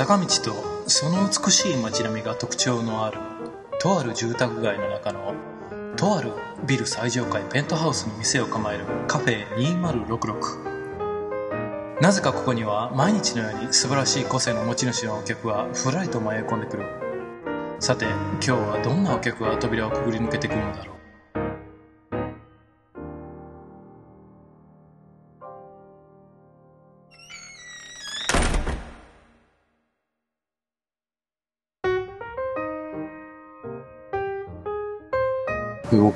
坂道とその美しい街並みが特徴のあるとある住宅街の中のとあるビル最上階ペントハウスに店を構えるカフェ2066なぜかここには毎日のように素晴らしい個性の持ち主のお客がふらりと迷い込んでくる。さて今日はどんなお客が扉をくぐり抜けてくるのだろう。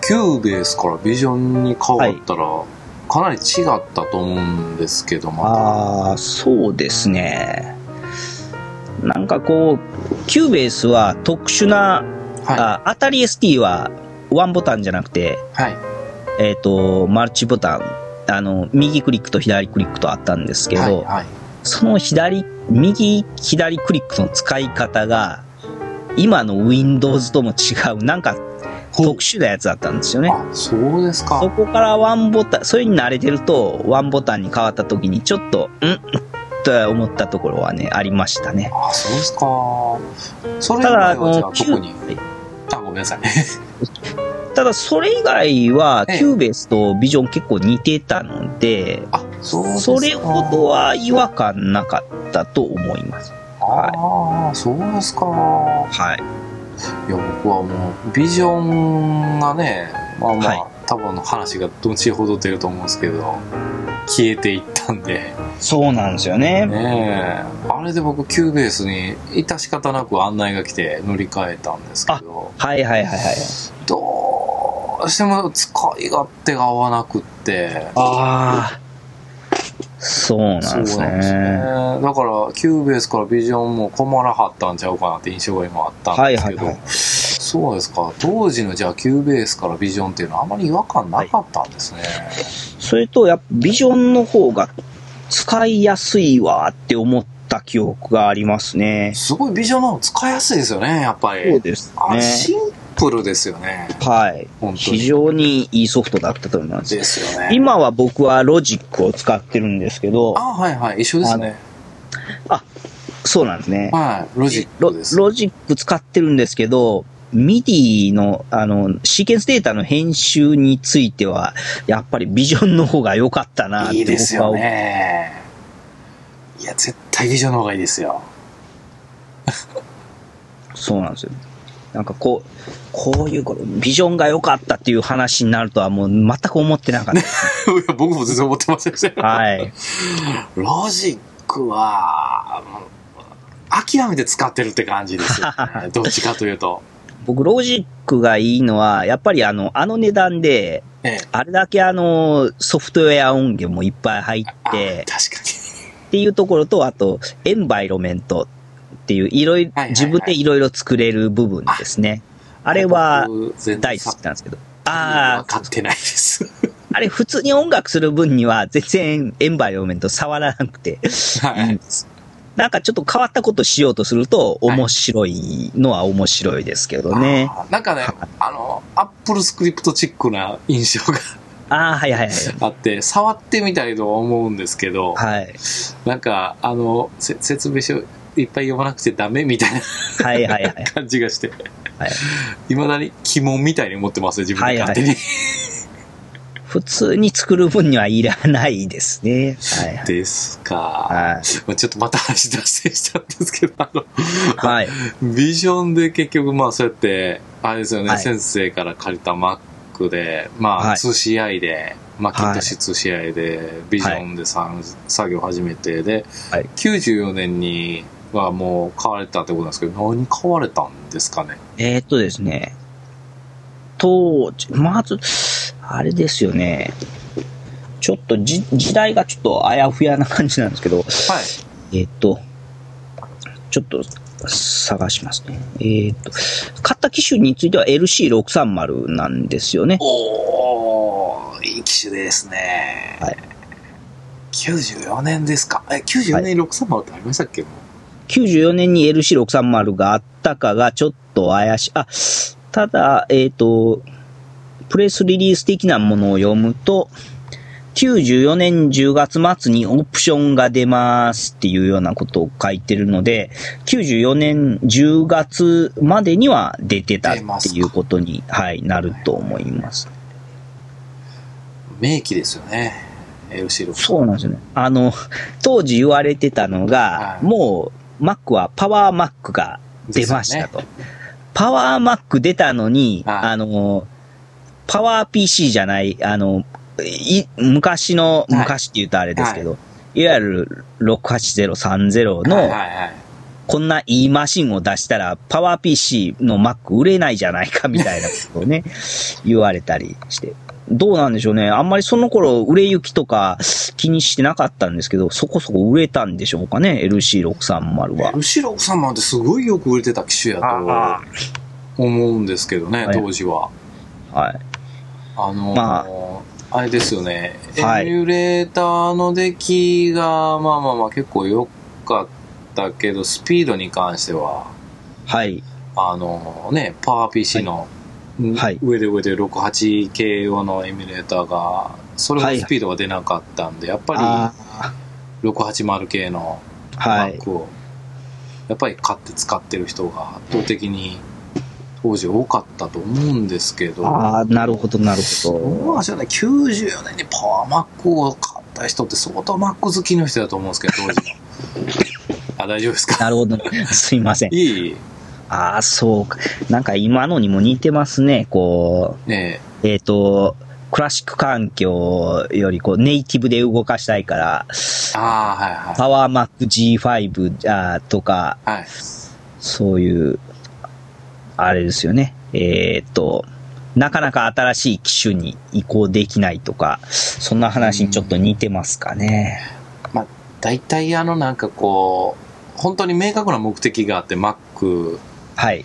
Cubase から Vision に変わったら、かなり違ったと思うんですけど、また。ああ、そうですね。なんかこう、キューベースは特殊な、はあ当たり ST はワンボタンじゃなくて、い。はい。えっ、と、マルチボタン、あの、右クリックと左クリックとあったんですけど、はい。はい。その左、右、左クリックの使い方が、今の Windows とも違う、なんか特殊なやつだったんですよね。あ、そうですか。そこからワンボタン、それに慣れてると、ワンボタンに変わった時にちょっと、んと思ったところはね、ありましたね。あ、そうですか。それ以ただ、外はじゃあ特に。ーあ、ごめんなさい。ただ、それ以外は、ええ Cubase と Vision 結構似てたので、あ、そう。それほどは違和感なかったと思います。ああ、そうですか。はい。いや、僕はもう、 Vision がね、まあまあ、はい多分話が後ほど出ると思うんですけど、消えていったんで、そうなんですよね。ねえ、あれで僕、 Cubase に致し方なく案内が来て乗り換えたんですけど、はいはいはいはい。どうしても使い勝手が合わなくって、ああ。そうなんですそうなんですねね。。だから、 Cubase から Vision も困らはったんちゃうかなって印象が今あったんですけど、はいはいはいそうですか。当時のじゃあ Cubase から Vision っていうのはあまり違和感なかったんですね。それと、やっぱ Vision の方が使いやすいわって思った記憶がありますね。すごい Vision の方が使いやすいですよね、やっぱり。そうですね。あシンプルですよね。はい。非常にいいソフトだったと思います。ですよね。今は僕はロジックを使ってるんですけど、あ、はいはい。一緒ですね。そうなんですね。はい。ロジッロクです。ロジック使ってるんですけど、MIDI の、あの、シーケンスデータの編集については、やっぱりビジョンの方が良かったなっていいですよ。ね。いや、絶対ビジョンの方がいいですよ。そうなんですよ。なんかこう、こういうビジョンが良かったっていう話になるとはもう全く思ってなかった。い や僕も全然思ってませんでしたよ。はい。ロジックは、諦めて使ってるって感じですよ、ね。どっちかというと。僕、ロジックがいいのは、やっぱりあの、あの値段で、ええ。あれだけあの、ソフトウェア音源もいっぱい入っあて、確かっていうところと、あと、 Environment っていう、いろいろはいはいはい、自分でいろいろ作れる部分ですね。あに。れは大好きなんですけど。ああ。あ分かってないです。あ、あれ普通に音楽する分には全然エンバイロメント触らなくてはい。なんかちょっと変わったことしようとすると面白いのは面白いですけどね。あーなんかね、あの、アップルスクリプトチックな印象がああ、はいはいはい。あって、触ってみたいとは思うんですけど、はい。なんか、あの、せ説明書いっぱい読まなくてダメみたいなはいはいはい。感じがして、はいいまだに鬼門みたいに思ってますね、自分で勝手に。は い普通に作る分にはいらないですね。はいはい。ですか。はいまあちょっとまた話脱線したんですけど、あの、はい。ビジョンで結局まあそうやって、あれですよね、はい先生から借りた Mac で、まあはい 2CI で、マッキントッシュ 2CI で、ビジョンでさん作業始めて、で、はい94年にはもう買われたってことなんですけど、何買われたんですかね？えー、っとですね。当時、まず、あれですよね。ちょっとじ時代がちょっとあやふやな感じなんですけど、はい。えーっと、ちょっと探しますね。えーっと、買った機種については LC630 なんですよね。おー、いい機種ですね。はい。94年ですか？え、94年に630ってありましたっけ、も94年に LC630 があったかがちょっと怪しい。あ、ただ、えっ、と、プレスリリース的なものを読むと、94年10月末にオプションが出ますっていうようなことを書いてるので、94年10月までには出てたっていうことに、はい、なると思います。名機ですよね。LC6。そうなんですよね。あの、当時言われてたのが、はいもう Mac はパワー Mac が出ましたと。パワー Mac 出たのに、はいあの、パワー PC じゃない、あの、い昔の、はい昔って言うとあれですけど、い、わゆる68030の、はいはいはい。こんないいマシンを出したら、パワー PC の Mac 売れないじゃないかみたいなことをね、言われたりして。どうなんでしょうね。あんまりその頃、売れ行きとか気にしてなかったんですけど、そこそこ売れたんでしょうかね、LC630 は。LC630 ってすごいよく売れてた機種やあと思うんですけどね、はい当時は。はい。あのーまあれですよね、はいエミュレーターの出来が、まあまあまあ結構良かったけど、スピードに関しては、はい。あのね、パワー PC の、んはい上で上で68系用のエミュレーターが、それほはいどスピードが出なかったんで、やっぱあり680系の。Mac を、やっぱり買って使ってる人が圧倒的に当時多かったと思うんですけど、ああ、なるほど、なるほど。僕はね、94年にパワーマックを買った人って相当マック好きの人だと思うんですけど、当時の。あ、大丈夫ですか？なるほど。すいません。いいああ、そうか。なんか今のにも似てますね。こう、ねえっ、と、クラシック環境よりこうネイティブで動かしたいから、ああ、はいはい。パワーマック G5 あーとか、はい。そういう、あれですよね。えっ、と、なかなか新しい機種に移行できないとか、そんな話にちょっと似てますかね。大体あのなんかこう、本当に明確な目的があって Mac はい。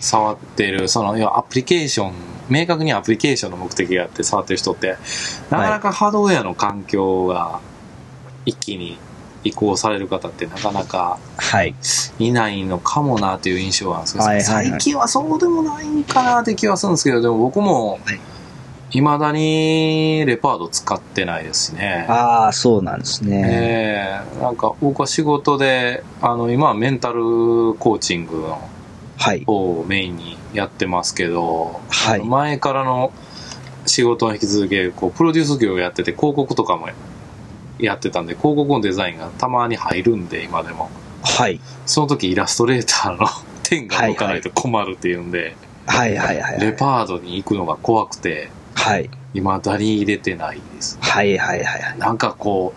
触ってる、その、要はアプリケーション、明確にアプリケーションの目的があって触ってる人って、なかなかハードウェアの環境が一気に移行される方ってなかなかはい。いないのかもなという印象があるんですけど、はいはいはい最近はそうでもないんかなって気はするんですけど、でも僕もはい、未だにレパード使ってないですしね。ああ、そうなんですね。ええなんか僕は仕事で、あの、今はメンタルコーチングのをメインにやってますけど、はい前からの仕事の引き続き、こう、プロデュース業をやってて、広告とかもやってたんで、広告のデザインがたまに入るんで、今でも。はい。その時イラストレーターの点が動かないと困るっていうんで、はいはいはい。レパードに行くのが怖くて、はい。未だに入れてないです。はいはいはいはい。なんかこ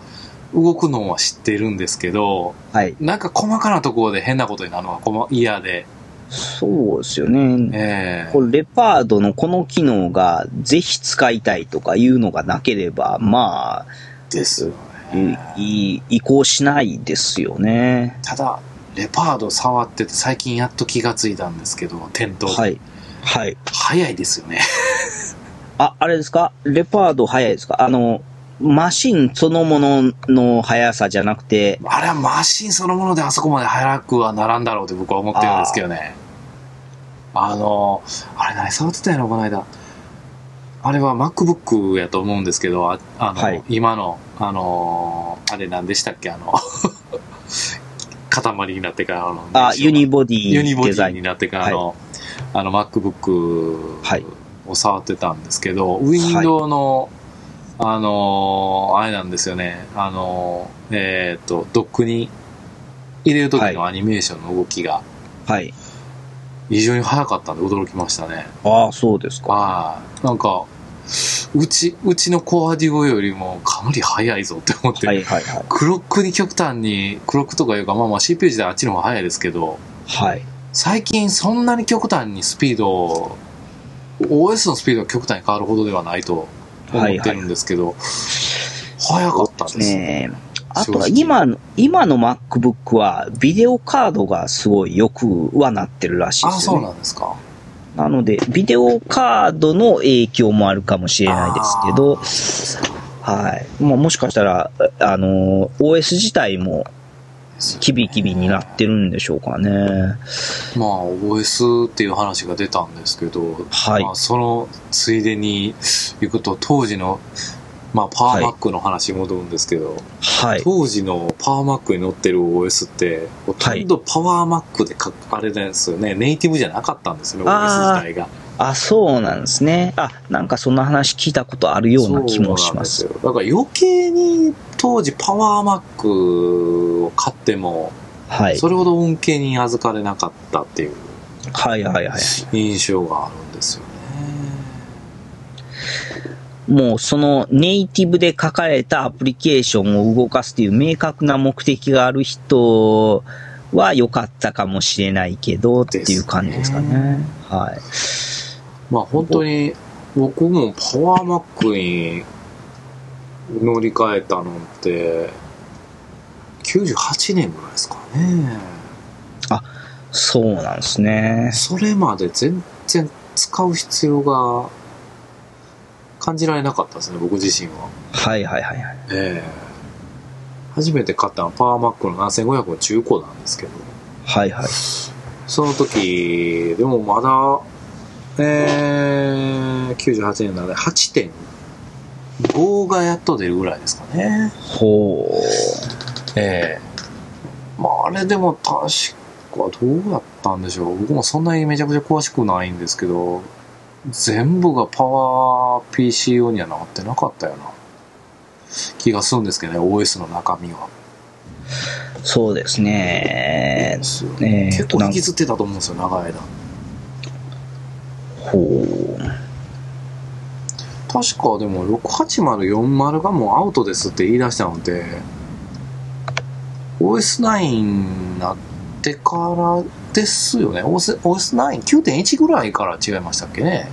う、動くのは知ってるんですけど、はい。なんか細かなところで変なことになるのが嫌で、そうですよね。ええこれレパードのこの機能がぜひ使いたいとかいうのがなければ、まですね。いい移行しないですよね。ただ、レパード触ってて最近やっと気がついたんですけど、店頭で。はい。はい。早いですよね。あ、あれですか？レパード早いですか？あの、マシンそのものの速さじゃなくて、あれはマシンそのものであそこまで早くはならんだろうって僕は思ってるんですけどね。あの、あれ何触ってたやろ、この間。あれは MacBook やと思うんですけど、ああの、はい。今の、あの、あれ何でしたっけ、あの、塊になってからの、あ、ユニボデユニボディになってからの、あの MacBook はい。を触ってたんですけど、ウィンドウの、あのーあれなんですよね、あのーえっ、と、ドックに入れる時のアニメーションの動きが。はい。異常に速かったんで驚きましたね。ああ、そうですか。はい。なんか、うち、うちのコアデュオよりもかなり速いぞって思って、はいはいはい。クロックに極端に、クロックとかいうか、まあまあ CPU 自体あっちの方が速いですけど、はい。最近そんなに極端にスピードを OS のスピードが極端に変わるほどではないと思ってるんですけど、早かったですね。あとは今の、今の MacBook はビデオカードがすごいよくはなってるらしいあ、そうですよね。なんですか。なので、ビデオカードの影響もあるかもしれないですけど、はい。まあ、もしかしたら、あの、OS 自体もキビキビになってるんでしょうかね。まあ OS っていう話が出たんですけど、はいまあ、そのついでに行くと当時のまあ、パワーマックの話に戻るんですけど、はい。当時のパワーマックに載ってる OS って、ほとんどパワーマックでか、あれですよね、ネイティブじゃなかったんですよね、あ OS ー自体が。あ、そうなんですね。あ、なんかそんな話聞いたことあるような気もします。すよだから余計に当時パワーマックを買っても、はい。それほど恩恵に預かれなかったっていうはいはいはい。印象があるんですよね。もうそのネイティブで書かれたアプリケーションを動かすっていう明確な目的がある人は良かったかもしれないけどっていう感じですかね。はい。まあ本当に僕もパワーマックに乗り換えたのって98年ぐらいですかね。そうなんですね。それまで全然使う必要が感じられなかったですね、僕自身は。はいはいはいはい。ええ初めて買ったのはパワーマックの7500の中古なんですけど、はいはい。その時、でもまだ、えー、98年なので8.5がやっと出るぐらいですかね。ほええまああれでも確かどうやったんでしょう。僕もそんなにめちゃくちゃ詳しくないんですけど、全部がパワー PC 用にはなってなかったような気がするんですけどね、OS の中身は。う。そうですね。ですよね結構引きずってたと思うんですよ、長い間。ほう。確かでも68040がもうアウトですって言い出したので OS9 になってからですよね OS- OS9?9.1 ぐらいから違いましたっけね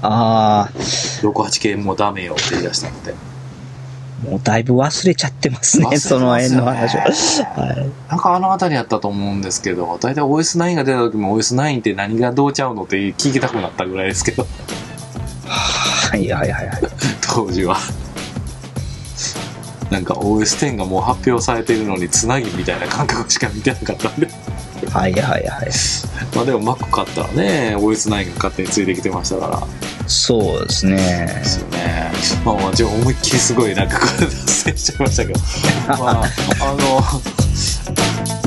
あ68系もうダメよって言い出したのであ、もうだいぶ忘れちゃってますね、すその辺のよ話ねは。はい。なんかあの辺りやったと思うんですけど大体 OS9 が出た時も OS9 って何がどうちゃうのって聞きたくなったぐらいですけど はいはいはいはい。当時はなんか OS10 がもう発表されてるのにつなぎみたいな感覚しか見てなかったんではいはいはい。まあでも Mac 買ったらね OS9 が勝手についてきてましたからそうですねで。すよねまあまあじゃあ思いっきりすごいなんかこれ脱線しちゃいましたけどまああの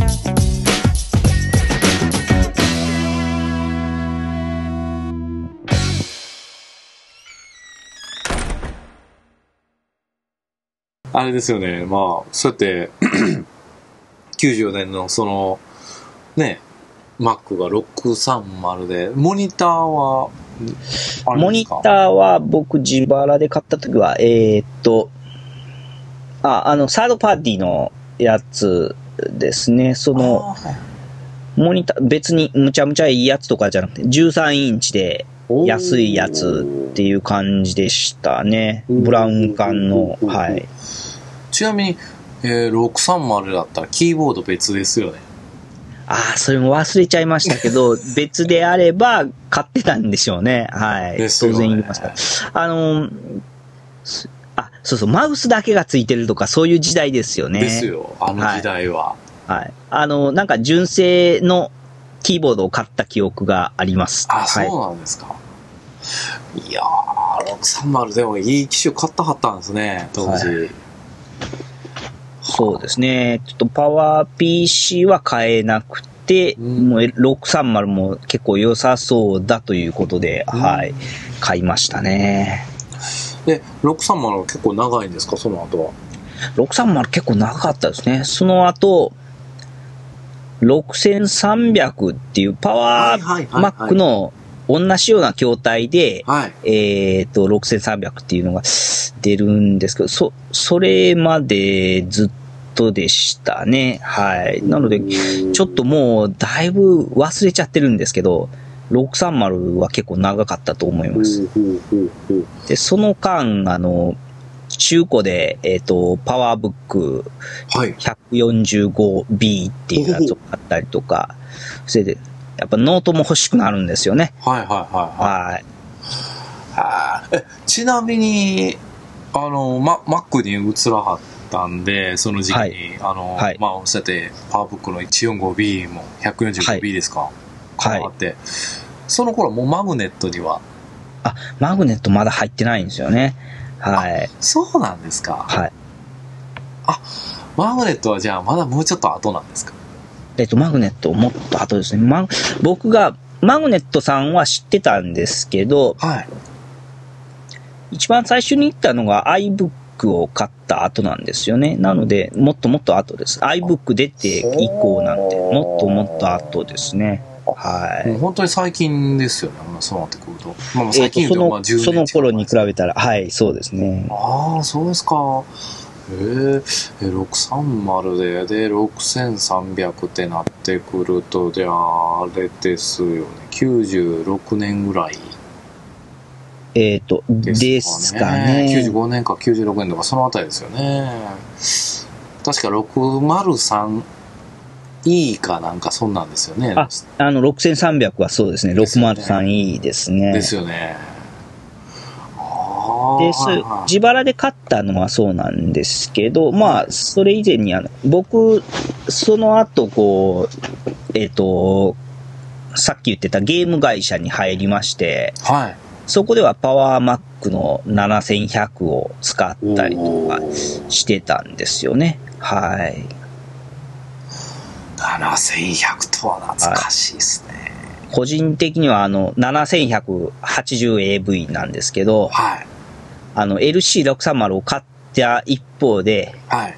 あれですよね。まあそうやって 94年のそのね Mac が630でモニターはモニターは僕自腹で買った時は、えーっと、あ、あの、サードパーティーのやつですね。その、モニター、別にむちゃむちゃいいやつとかじゃなくて、13インチで安いやつっていう感じでしたね。ブラウン管の、はい。ちなみに、えー、630だったらキーボード別ですよね。ああ、それも忘れちゃいましたけど、別であれば買ってたんでしょうね。はい。ね当然言いますから。あの、すあ、そうそう、マウスだけがついてるとか、そういう時代ですよね。ですよ、あの時代は。はい。あの、なんか純正のキーボードを買った記憶があります。あ、そうはい。なんですか。い、やー、630でもいい機種買ったはったんですね、当時。はそうですね。ちょっとパワー PC は買えなくて、うんもう630も結構良さそうだということで、うんはい。買いましたね。で、630結構長いんですか、その後は？630結構長かったですね。その後、6300っていうパワーはいはいはいはい Mac の同じような筐体で、はい。えっ、と、6300っていうのが出るんですけど、そ、それまでずっとでしたね。はい。なので、ちょっともうだいぶ忘れちゃってるんですけど、630は結構長かったと思います。で、その間、あの、中古で、えっ、と、パワーブックはい。145B っていうやつを買ったりとか、それで、やっぱノートも欲しくなるんですよね。はいはいはいはい。はい。ちなみに、あの、ま、Mac に移らはったんで、その時期に、はいあの、はいまあ、て、パワーブックの 145B も 145B ですか、はい変わって、その頃もうマグネットには、あ、マグネットまだ入ってないんですよね。はい。そうなんですか。はい。マグネットはじゃあまだもうちょっと後なんですか？えっと、マグネットもっと後ですね。ま、僕が、マグネットさんは知ってたんですけど、はい。一番最初に行ったのが iBook を買った後なんですよね。なので、もっともっと後です。iBook 出て以降なんて、もっともっと後ですね。はい。もう本当に最近ですよね、まあそうなってくると。まあ最近と、そ言うとまあ10の、年その頃に比べべたら、はい、そうですね。ああ、そうですか。えー、え、630で、で、6300ってなってくると、じゃあ、あれですよね。96年ぐらいえっ、と、でですすかかね。ね。95年か96年とか、そのあたりですよね。確か 603E かなんかそんなんですよね。ああの、6300はそうですね 603E ですね。ですよね。です。自腹で買ったのはそうなんですけど、まあ、それ以前にあの、僕、その後、こう、えっ、と、さっき言ってたゲーム会社に入りまして、はい。そこではパワーマックの7100を使ったりとかしてたんですよね。はい。7100とは懐かしいですね。個人的にはあの、7180AV なんですけど、はい。あの、LC630 を買った一方で、はい。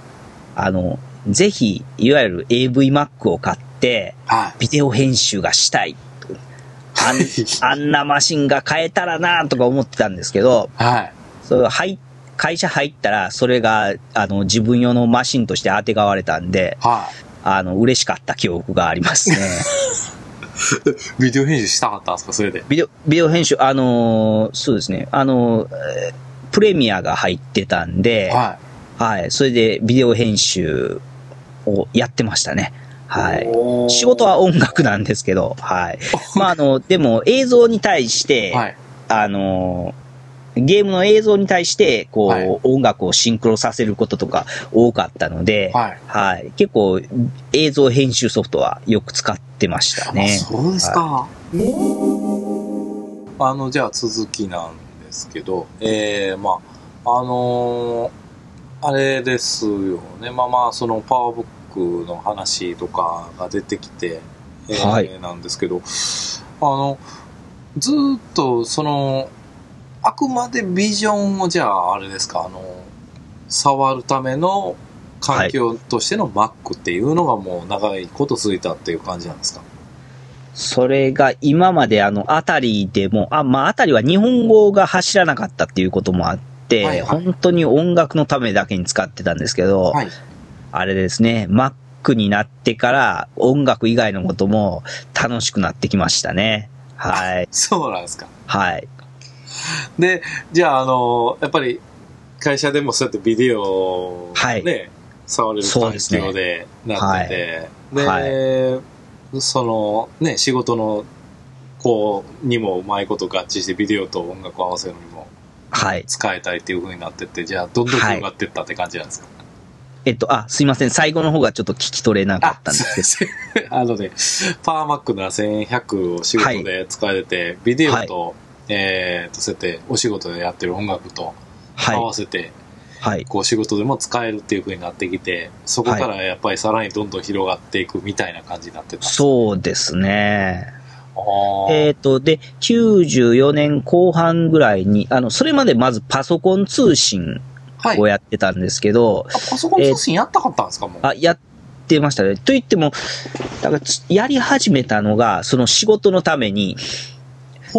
あの、ぜひ、いわゆる AVMac を買って、はい。ビデオ編集がしたい。あん あんなマシンが買えたらなとか思ってたんですけど、はい。それ入会社入ったら、それが、あの、自分用のマシンとして当てがわれたんで、はい。あの、嬉しかった記憶がありますね。ビデオ編集したかったんですかそれで？ビデオ、ビデオ編集、あのーそうですね、あのープレミアが入ってたんで、ははい、それでビデオ編集をやってましたね。はい。仕事は音楽なんですけど、はい。まあ、あの、でも映像に対して、い。はい。あの、ゲームの映像に対して、こう、はい音楽をシンクロさせることとか多かったので、はい。はい。結構、映像編集ソフトはよく使ってましたね。あそうですか。あの、じゃあ続きなんですけど、えー、まあ、あのーあれですよね。まあまあ、そのパワーブックの話とかが出てきて、えーはい。なんですけど、あの、ずーっと、その、あくまでビジョンをじゃあ、あれですか、あの、触るための環境としての Mac っていうのがもう長いこと続いたっていう感じなんですか？それが今まであの、あたりでも、あ、まあ、あたりは日本語が走らなかったっていうこともあって、はいはい本当に音楽のためだけに使ってたんですけど、はい。あれですね、Mac になってから音楽以外のことも楽しくなってきましたね。はい。そうなんですか。はい。で、じゃあ、あの、やっぱり、会社でもそうやってビデオをね、はい触れる環そうですね境でなってて、で、はその、ね、仕事の、こう、にもうまいこと合致してビデオと音楽を合わせるのにもはい。使えたりっていう風になってって、じゃあ、どんどん広がってったって感じなんですか、えっと、あ、すいません。最後の方がちょっと聞き取れなかったんですけど。あのね、パワーマックの1100を仕事で使えてて、ビデオと、えーと、そうやってお仕事でやってる音楽と合はわせて、い。はい。こう仕事でも使えるっていう風になってきて、そこからやっぱりさらにどんどん広がっていくみたいな感じになってた。そうですね。えっ、と、で、94年後半ぐらいに、あの、それまでまずパソコン通信はい。をやってたんですけど、あパソコン通信やったかったんですか、もう。あ、やってましたね。と言っても、だからつやり始めたのが、その仕事のために、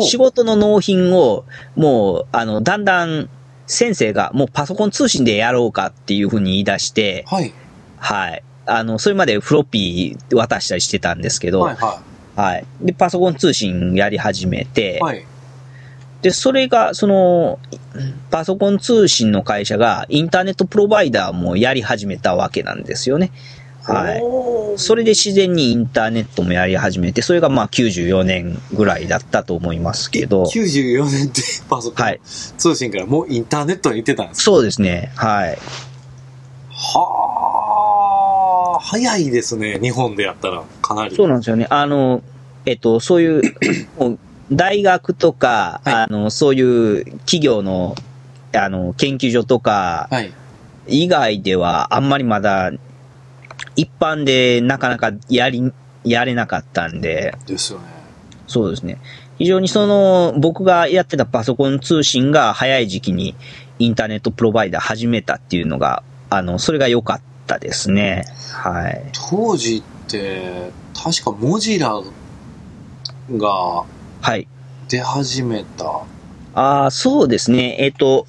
仕事の納品を、もう、あの、だんだん、先生が、もうパソコン通信でやろうかっていうふうに言い出して、はい。はい。あの、それまでフロッピー渡したりしてたんですけど、はい、ははい。で、パソコン通信やり始めて、い。はい。で、それが、その、パソコン通信の会社がインターネットプロバイダーもやり始めたわけなんですよね。はい。いそれで自然にインターネットもやり始めて、それがまあ94年ぐらいだったと思いますけど、94年でパソコンはい。通信からもうインターネットに行ってたんですか？そうですね。はい。はあ、早いですね、日本でやったら、かなり。そうなんですよね。あの、えっと、そういう、大学とか、はいあの、そういう企業の、あの、研究所とか、はい。以外ではあんまりまだ、一般でなかなかやり、やれなかったんで、ですよね。そうですね。非常にその、僕がやってたパソコン通信が早い時期にインターネットプロバイダー始めたっていうのが、あの、それが良かったですね。はい。当時って、確かモジラがはい。出始めたああ、そうですね。えっ、と、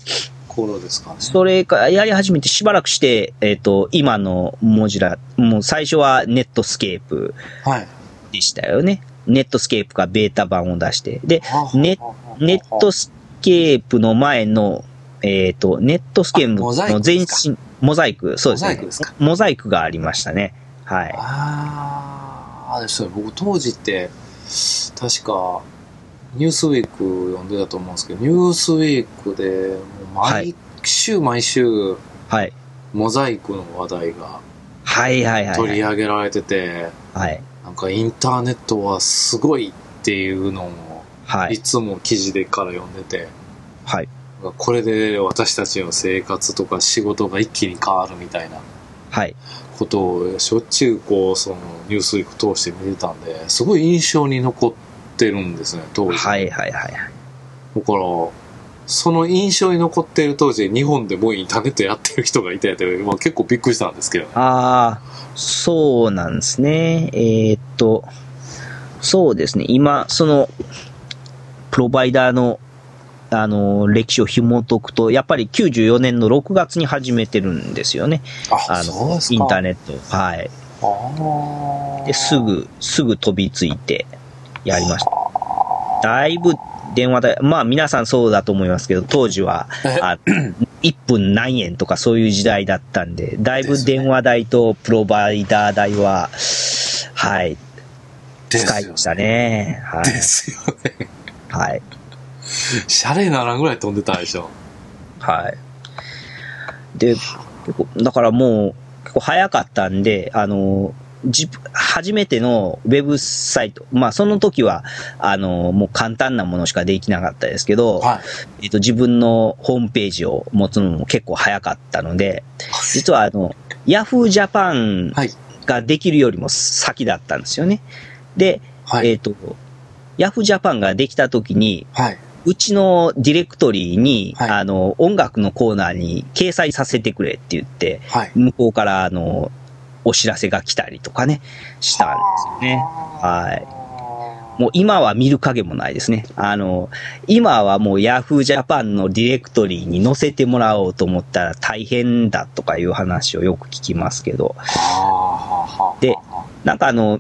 頃ですかね。それからやり始めてしばらくして、えっ、と、今のモジュラ、もう最初はネットスケープはい。でしたよね。ネットスケープがベータ版を出して。で、ネネットスケープの前の、えっ、と、ネットスケープの前身、モザイク、そうですね。モザイクですか？モザイクがありましたね。はい。ああ、あれですよ。僕当時って、確か、ニュースウィーク読んでたと思うんですけど、ニュースウィークで、毎週毎週、はい。モザイクの話題がはいはいはい、取りはい。上げられてて、はい。なんかインターネットはすごいっていうのを、はいい。つも記事でから読んでて、はい。これで私たちの生活とか仕事が一気に変わるみたいなはい。ことをしょっちゅうこうそのニュースウィーク通して見てたんですごい印象に残ってるんですね当時、はいはいはい。だからその印象に残ってる当時日本でもうインターネットやってる人がいたやって、まあ、結構びっくりしたんですけどねああ、そうなんですね。えーっと、そうですね。今、その、プロバイダーの、あの、歴史を紐解くと、やっぱり94年の6月に始めてるんですよね。ああそうですかの、インターネット。はい。で、すぐ、すぐ飛びついてやりました。だいぶ電話代、まあ皆さんそうだと思いますけど、当時は、え？あ1分何円とかそういう時代だったんで、だいぶ電話代とプロバイダー代は、はい、使いましたね。はでい。すよねはい。シャレならんぐらい飛んでたでしょはい。で、だからもう、結構早かったんで、あの、じ初めてのウェブサイト、まあその時は、あの、もう簡単なものしかできなかったですけど、はいえっと、自分のホームページを持つのも結構早かったので、実はあの、Yahoo Japan はいができるよりも先だったんですよね。で、はいえっと、Yahoo Japan ができた時に、はい。うちのディレクトリに、はいあの、音楽のコーナーに掲載させてくれって言って、はい。向こうから、あの、お知らせが来たりとかね、したんですよね。はい。もう今は見る影もないですね。あの、今はもう Yahoo Japan のディレクトリに載せてもらおうと思ったら大変だとかいう話をよく聞きますけど、でなんかあの、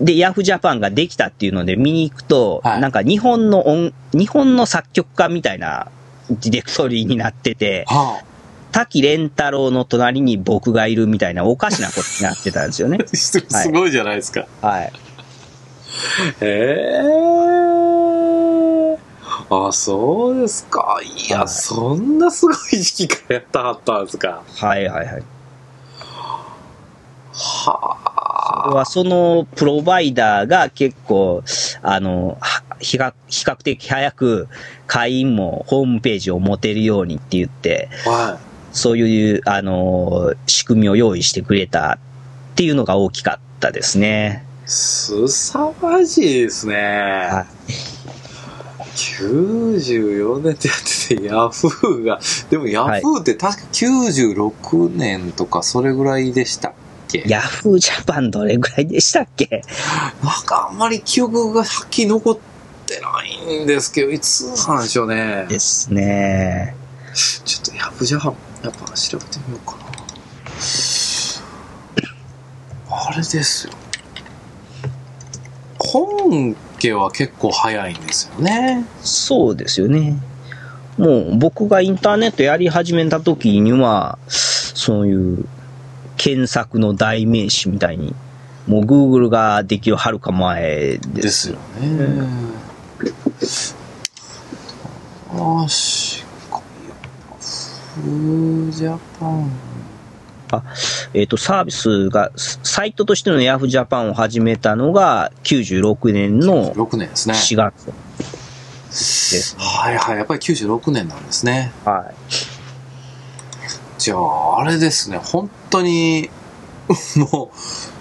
で、Yahoo Japan ができたっていうので見に行くと、はいなんか日本の音、日本の作曲家みたいなディレクトリになってて、は滝蓮太郎の隣に僕がいるみたいなおかしなことになってたんですよね。あ、すごいじゃないですか。はい。へえ。あ、そうですか。いや、はいそんなすごい時期からやったはったんですか。はいはいはい。ははそのプロバイダーが結構、あの、は比較比較的早く会員もホームページを持てるようにって言って、あ。はそういう、あの、仕組みを用意してくれたっていうのが大きかったですね。い。すさまじいですね。はい94年ってやってて、ヤフーが、でもヤフーって確か96年とかそれぐらいでしたっけ？ヤフージャパンどれぐらいでしたっけ？なんかあんまり記憶がはっきり残ってないんですけど、いつなんでしょうね。ですね。ちょっとヤフージャパン、やっぱ調べてみようかな。あれですよ。本家は結構早いんですよね。そうですよね。もう僕がインターネットやり始めた時には、そういう検索の代名詞みたいに、もう Google ができるはるか前です。ですよね。あしかヤフージャパン。えっ、と、サービスが、ササイトとしての Yahoo Japan を始めたのが96年の6年ですね。4月。です。はいはい。やっぱり96年なんですね。はじゃあ、あれですね。本当に、も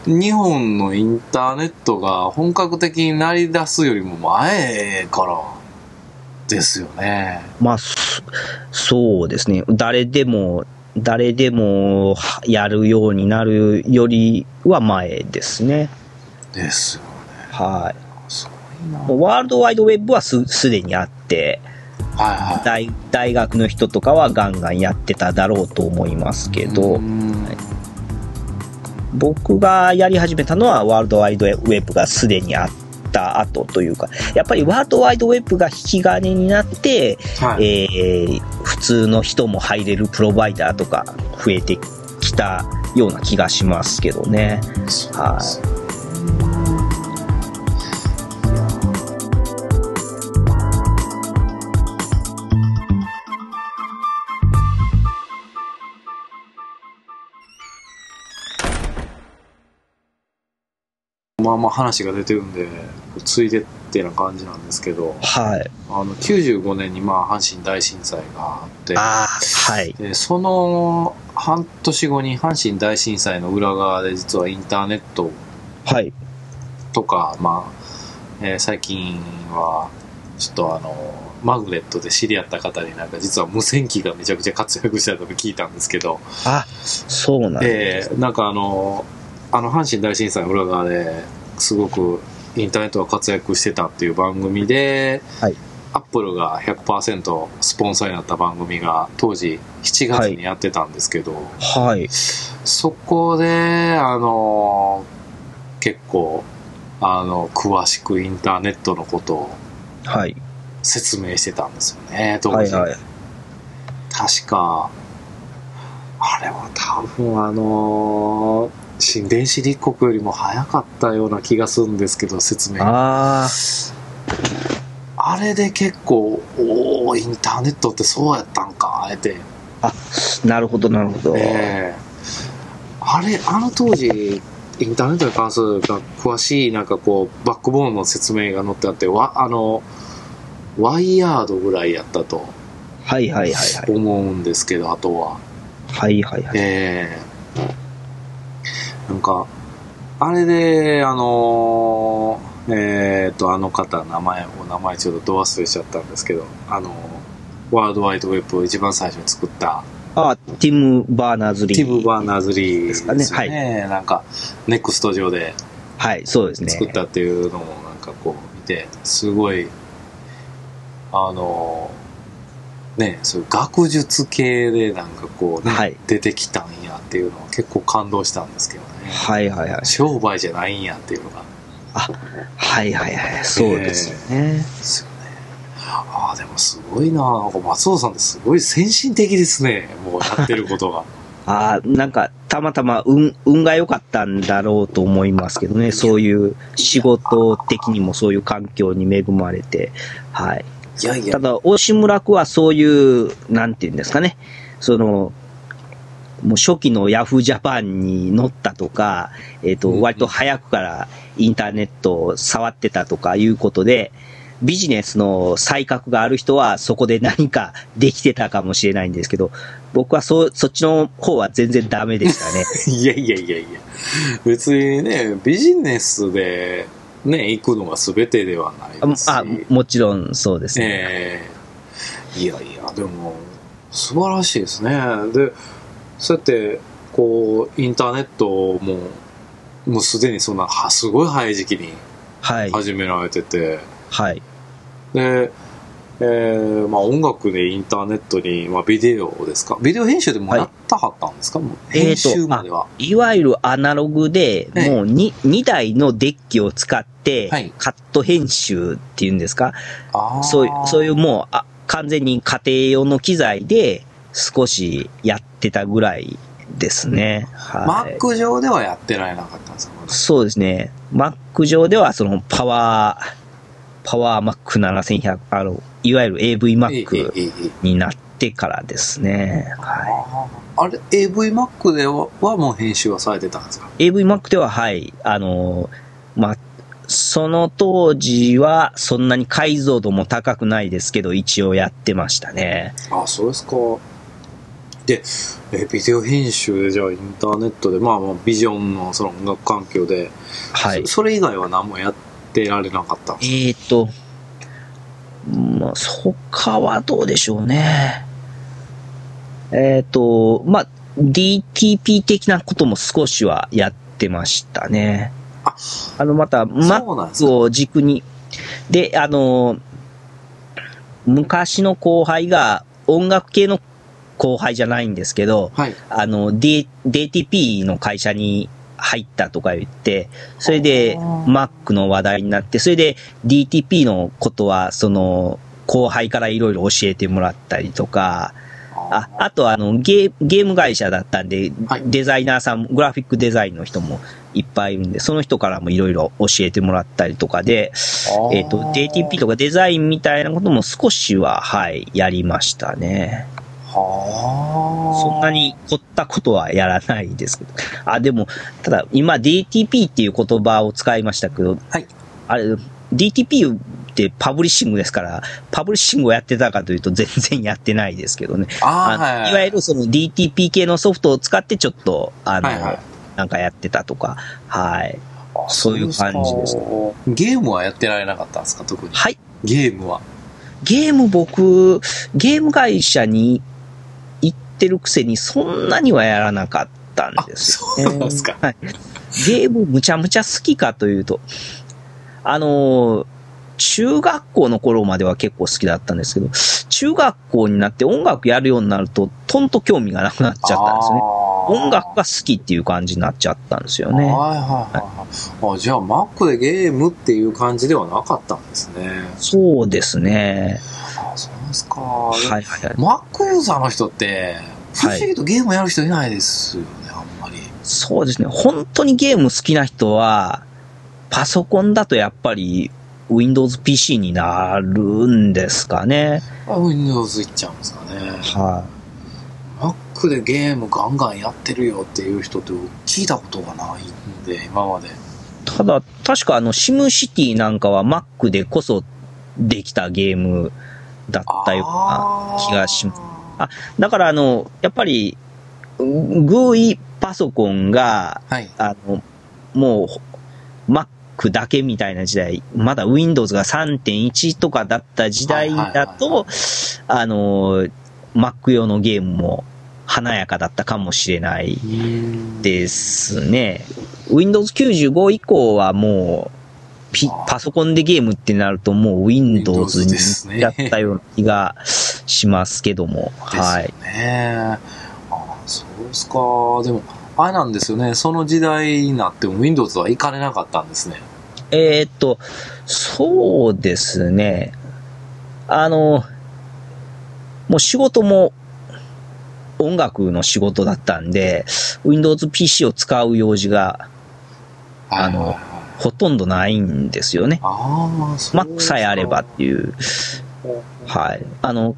う、日本のインターネットが本格的になり出すよりも前からですよね。い。まあ、そそうですね。誰でも、誰でもはやるようになるよりは前ですね。ですよね。はい。すごいな。はいワールドワイドウェブはすすでにあって、は大大学の人とかはガンガンやってただろうと思いますけい。ど、うん僕がやり始めたのはワールドワイドウェブがすでにあった後というか、やっぱりワールドワイドウェブが引き金になって、はい。えー普通の人も入れるプロバイダーとか増えてきたような気がしますけどね。そうまあまあ話が出てるんで、ついでってな感じなんですけど、はい。あの、95年にまあ阪神大震災があって、ああ、はい。でその半年後に阪神大震災の裏側で実はインターネットはい。とか、まあ、えー最近は、ちょっとあの、マグレットで知り合った方になんか実は無線機がめちゃくちゃ活躍したと聞いたんですけど、あ、そうなんです。えーなんかあの、あの阪神大震災の裏側ですごくインターネットが活躍してたっていう番組で、はいアップルが100%スポンサーになった番組が当時7月にやってたんですけど、はい。そこで、あの、結構、あの、詳しくインターネットのことをはい。説明してたんですよね、当時。はいはい。確か、あれは多分あの新電子立国よりも早かったような気がするんですけど、説明。ああれで結構、おおインターネットってそうやったんか、あえて。あ、あ、なるほどなるほど。ええあれ、あの当時、インターネットに関するが詳しい、なんかこう、バックボーンの説明が載ってあって、わ、あの、ワイヤードぐらいやったとはいはいはいはい。思うんですけど、あとは。はいはいはい。ええなんか、あれで、あのえっと、あの方、名前、お名前ちょっとど忘れしちゃったんですけど、あのワールドワイドウェブを一番最初に作った、あ、ティム・バーナーズ・リー。ティム・バーナーズ・リーですよね。ですかねなんか、ネクスト上ではい、そうですね。作ったっていうのもなんかこう見て、すごい、あのね、そういう学術系でなんかこうね、はい出てきたんやっていうのは結構感動したんですけどね。はいはいはい。商売じゃないんやっていうのがはいはいはい。そうですよね。ですよね。ああ、でもすごいな松尾さんってすごい先進的ですね。もうやってることが。ああ、なんか、たまたま運、運が良かったんだろうと思いますけどね。そういう仕事的にもそういう環境に恵まれて。はい。いやいやた、だ、押村区はそういう、なんていうんですかね。その、もう初期のヤフージャパンに乗ったとか、えっ、と、うん割と早くからインターネットを触ってたとかいうことで、ビジネスの才覚がある人はそこで何かできてたかもしれないんですけど、僕はそ、そっちの方は全然ダメでしたね。いやいやいやいや。別にね、ビジネスでね、行くのが全てではないですし。あ、もちろんそうですね。ええいやいや、でも、素晴らしいですね。で、そうやって、こう、インターネットも、もうすでにそんな、はすごい早い時期にはい。始められてて、はい。で、えーまあ音楽でインターネットに、まあビデオですか？ビデオ編集でもはいやったはったんですか、もうえーと編集までは。いわゆるアナログで、ええもう 2, 2台のデッキを使ってはい、カット編集っていうんですか、あーそういう、そういうもう、あ完全に家庭用の機材で少しやってたぐらいですね。はい。Mac 上ではやってられなかったんですか？そうですね。Mac 上ではそのパワー、パワー Mac7100、あの、いわゆる AV ええ Mac ええええになってからですね。はあーあれ、AVMac でははもう編集はされてたんですか？い。AV Mac では、はい、あの、ま、その当時はそんなに解像度も高くないですけど、一応やってましたね。あ、そうですか。で、えビデオ編集でじゃあインターネットで、まあまあビジョンのその音楽環境で、はいそ。それ以外は何もやってられなかったんですえーと、まあ、他はどうでしょうね。えーと、まあ、DTP 的なことも少しはやってましたね。ああの、また、Mac かを軸に、で、あの、昔の後輩が音楽系の後輩じゃないんですけど、はい。あの、D、DTP の会社に入ったとか言って、それで Mac の話題になって、それで DTP のことは、その、後輩からいろいろ教えてもらったりとか、あ、あとあの、ゲーゲーム会社だったんで、はい。デザイナーさんも、グラフィックデザインの人もいっぱいいるんで、その人からもいろいろ教えてもらったりとかで、えっ、と、DTP とかデザインみたいなことも少しは、はい、やりましたね。はあ。そんなに凝ったことはやらないですけど。あ、でも、ただ、今 DTP っていう言葉を使いましたけど、はい。あれ、DTP ってパブリッシングですから、パブリッシングをやってたかというと全然やってないですけどね。あーのはいはいいわゆるその DTP 系のソフトを使ってちょっと、あの、はいはいなんかやってたとか、はい。あそういう感じですゲームはやってられなかったんですか、特に。はい。ゲームは。ゲーム僕、ゲーム会社に行ってるくせにそんなにはやらなかったんですよ、ね。あそうなんですかはい。ゲームむちゃむちゃ好きかというと、あのー中学校の頃までは結構好きだったんですけど、中学校になって音楽やるようになると、とんと興味がなくなっちゃったんですね。音楽が好きっていう感じになっちゃったんですよね。はいはいはいはい。あ、じゃあ Mac でゲームっていう感じではなかったんですね。そうですね。ですか。はいはいはい。Mac ユーザーの人って、不思議とゲームやる人いないですよね、あんまり。そうですね。本当にゲーム好きな人は、パソコンだとやっぱり Windows PC になるんですかね。あ Windows いっちゃうんですかね。は Mac でゲームガンガンやってるよっていう人って聞いたことがないんで、今まで。い。ただ、確かあの、シムシティなんかは Mac でこそできたゲームだったような気がします。だからあの、やっぱり、GUI パソコンが、はい。あの、もう、Mac だけみたいな時代、まだ Windows が3.1とかだった時代だと、あの、Mac 用のゲームも華やかだったかもしれないですね。Windows 95以降はもう、ピパソコンでゲームってなるともう Windows にですね行っちゃったような気がしますけども、はい。ですよね。あそうですか。でも、あれなんですよね。その時代になっても Windows は行かれなかったんですね。えーっと、そうですね。あの、もう仕事も音楽の仕事だったんで、Windows PC を使う用事があのはいはいはいほとんどないんですよね。ああ、そうです Mac かさえあればっていう。はい。あの、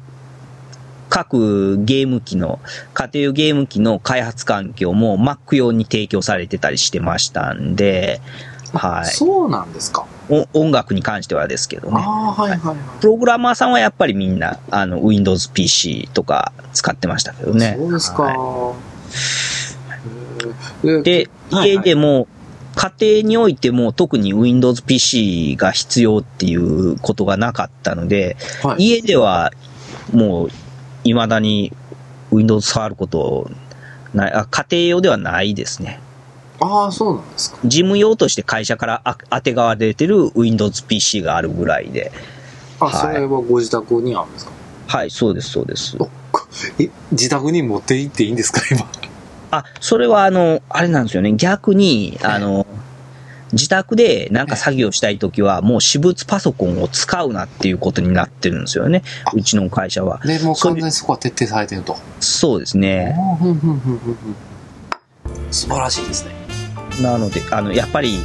各ゲーム機の、家庭用ゲーム機の開発環境も Mac 用に提供されてたりしてましたんで、はい。そうなんですか。お音楽に関してはですけどね。ああ、はいはいはい。プログラマーさんはやっぱりみんな、あの、Windows PC とか使ってましたけどね。そうですか。はへーいで、はい家でも、家庭においても特に Windows PC が必要っていうことがなかったので、はい家ではもう、未だに Windows 触ることない、あ、家庭用ではないですね。ああ、そうなんですか。事務用として会社からあ当てがわれてる Windows PC があるぐらいで。あ、はいそれはご自宅にあるんですか？はい、そうです、そうです。おえ、自宅に持って行っていいんですか、今？あ、それはあの、あれなんですよね。逆に、あの、自宅でなんか作業したいときは、もう私物パソコンを使うなっていうことになってるんですよね。あうちの会社は。で、もう完全にそこは徹底されてると。そうですね。素晴らしいですね。なので、あの、やっぱり、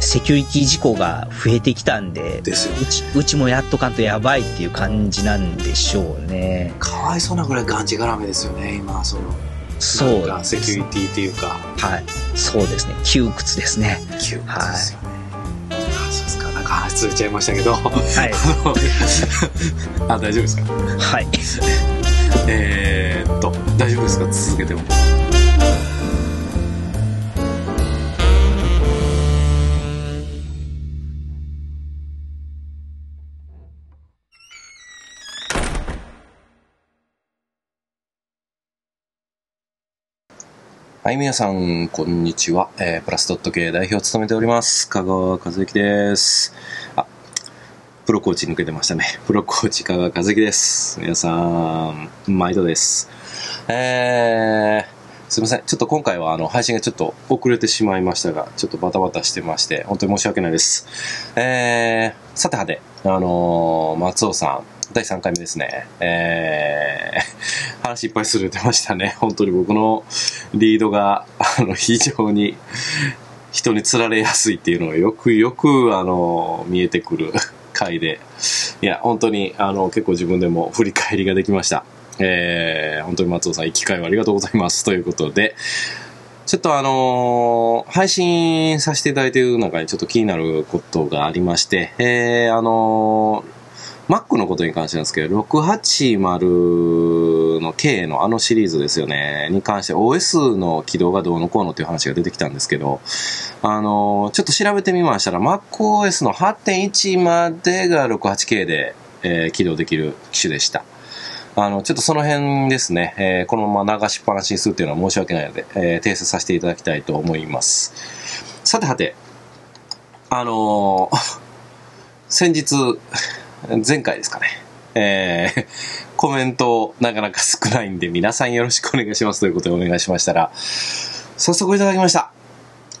セキュリティ事故が増えてきたんで、ですようち、うちもやっとかんとやばいっていう感じなんでしょうね。かわいそうなぐらいがんじがらめですよね、今、その。そうかセキュリティっていうか、はい。そうですね。窮屈ですね。窮屈ですよね。そうですか。なんか話続いちゃいましたけど。はい。あ、大丈夫ですかはい。えっと、大丈夫ですか続けても。はい、皆さん、こんにちは。えー、プラスドット系代表を務めております。香川和之です。あ、プロコーチ抜けてましたね。プロコーチ香川和之です。皆さん、毎度です。えー、すいません。ちょっと今回はあの配信がちょっと遅れてしまいましたが、ちょっとバタバタしてまして、本当に申し訳ないです。えー、さてはて、あのー松尾さん、第3回目ですね。えー、話いっぱいする出ましたね。本当に僕のリードが、あの、非常に人に釣られやすいっていうのがよくよく、あの、見えてくる 回で、いや、本当に、あの、結構自分でも振り返りができました。えー、本当に松尾さん、機会をありがとうございます。ということで、ちょっとあのー配信させていただいている中にちょっと気になることがありまして、えー、あのー Mac のことに関してなんですけど、680の K のあのシリーズですよね、に関して OS の起動がどうのこうのっていう話が出てきたんですけど、あのちょっと調べてみましたら、MacOS の8.1までが 68K で、えー起動できる機種でした。あの、ちょっとその辺ですね、えーこのまま流しっぱなしにするっていうのは申し訳ないので、えー訂正させていただきたいと思います。さてはて、あのー先日、前回ですかね、えー コメントなかなか少ないんで、皆さんよろしくお願いしますということでお願いしましたら、早速いただきました。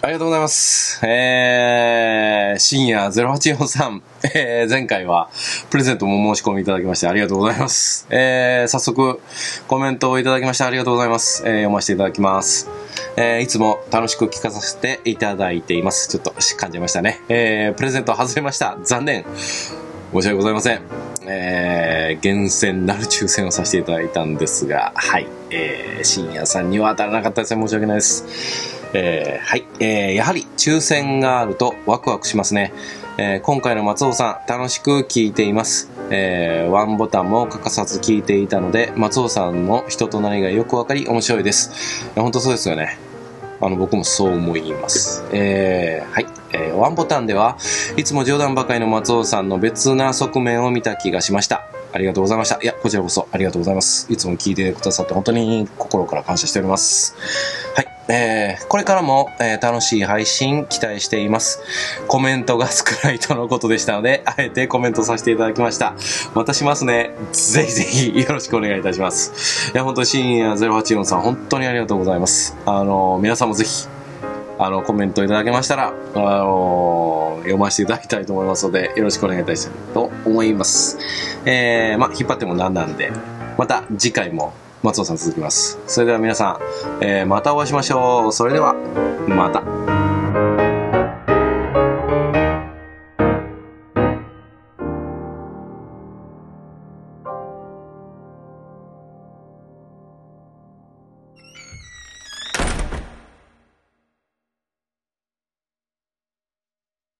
ありがとうございます。えー、深夜0843、えー、前回はプレゼントも申し込みいただきましてありがとうございます。えー、早速コメントをいただきましてありがとうございます。えー、読ませていただきます。えー、いつも楽しく聞かさせていただいています。ちょっと噛んじゃいましたね。えー、プレゼント外れました。残念。申し訳ございません。えー、厳選なる抽選をさせていただいたんですが、はい。えー、深夜さんには当たらなかったですね。申し訳ないです。えーはい、えーやはり抽選があるとワクワクしますね。えー今回の松尾さん、楽しく聞いています。えーワンボタンも欠かさず聞いていたので、松尾さんの人となりがよくわかり面白いです。本当そうですよね。あの、僕もそう思います。えーはい。えーワンボタンでは、いつも冗談ばかりの松尾さんの別な側面を見た気がしました。ありがとうございました。いや、こちらこそありがとうございます。いつも聞いてくださって本当に心から感謝しております。はい。えーこれからも、えー楽しい配信期待しています。コメントが少ないとのことでしたので、あえてコメントさせていただきました。またしますね。ぜひぜひよろしくお願いいたします。いや、本当に深夜084さん、本当にありがとうございます。あの、皆さんもぜひ、あの、コメントいただけましたら、あの、読ませていただきたいと思いますので、よろしくお願いいたしたいと思います。えー、ま、引っ張ってもなんなんで、また次回も松尾さん続きます。それでは皆さん、えーまたお会いしましょう。それでは、また。